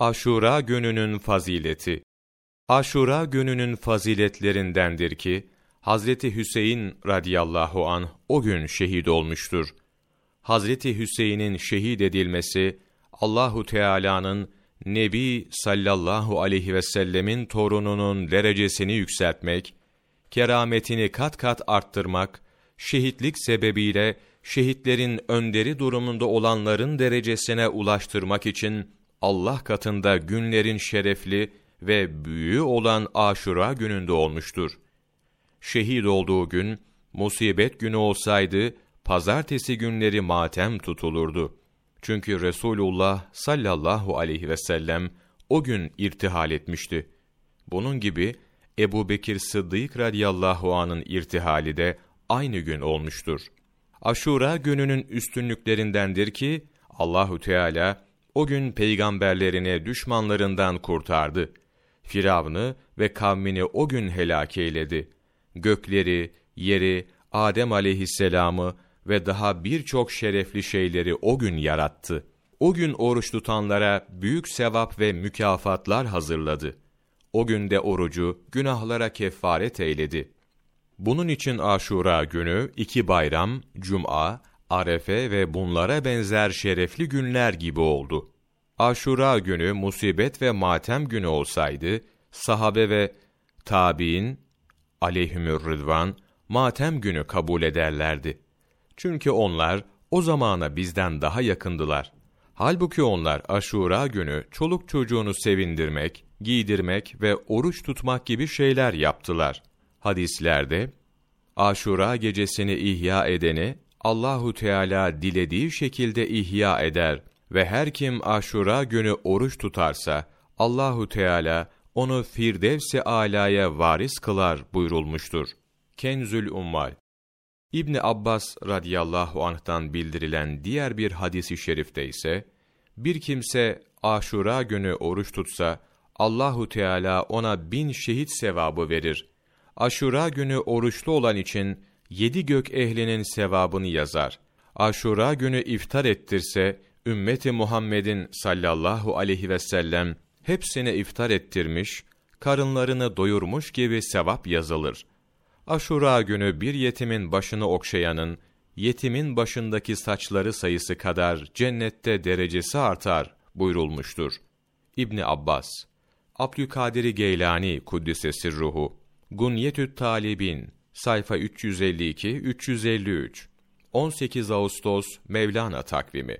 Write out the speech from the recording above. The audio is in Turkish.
Aşura gününün fazileti Aşura gününün faziletlerindendir ki, Hazreti Hüseyin radıyallahu an o gün şehit olmuştur. Hazreti Hüseyin'in şehit edilmesi, Allahu Teala'nın Nebi sallallahu aleyhi ve sellemin torununun derecesini yükseltmek, kerametini kat kat arttırmak, şehitlik sebebiyle şehitlerin önderi durumunda olanların derecesine ulaştırmak için Allah katında günlerin şerefli ve büyüğü olan Aşura gününde olmuştur. Şehit olduğu gün, musibet günü olsaydı, pazartesi günleri matem tutulurdu. Çünkü Resulullah sallallahu aleyhi ve sellem o gün irtihal etmişti. Bunun gibi Ebu Bekir Sıddık radıyallahu anın irtihali de aynı gün olmuştur. Aşura gününün üstünlüklerindendir ki Allahu Teala o gün peygamberlerini düşmanlarından kurtardı. Firavun'u ve kavmini o gün helak eyledi. Gökleri, yeri, Adem aleyhisselamı ve daha birçok şerefli şeyleri o gün yarattı. O gün oruç tutanlara büyük sevap ve mükafatlar hazırladı. O günde orucu günahlara kefaret eyledi. Bunun için Aşura günü iki bayram, Cuma, Arefe ve bunlara benzer şerefli günler gibi oldu. Aşura günü musibet ve matem günü olsaydı, sahabe ve tabi'in aleyhümür rıdvan matem günü kabul ederlerdi. Çünkü onlar o zamana bizden daha yakındılar. Halbuki onlar aşura günü çoluk çocuğunu sevindirmek, giydirmek ve oruç tutmak gibi şeyler yaptılar. Hadislerde, aşura gecesini ihya edeni, Allahu Teala dilediği şekilde ihya eder ve her kim aşura günü oruç tutarsa, Allahu Teala onu Firdevs-i Ala'ya varis kılar buyurulmuştur. Kenzül Ummal İbni Abbas radıyallahu anh'tan bildirilen diğer bir hadisi şerifte ise, bir kimse aşura günü oruç tutsa, Allahu Teala ona bin şehit sevabı verir. Aşura günü oruçlu olan için yedi gök ehlinin sevabını yazar. Aşura günü iftar ettirse, ümmeti Muhammed'in sallallahu aleyhi ve sellem hepsine iftar ettirmiş, karınlarını doyurmuş gibi sevap yazılır. Aşura günü bir yetimin başını okşayanın, yetimin başındaki saçları sayısı kadar cennette derecesi artar buyurulmuştur. İbni Abbas, Abdülkadir Geylani Kuddisesi Ruhu, Gunyetü't Talibin, sayfa 352-353, 18 Ağustos Mevlana takvimi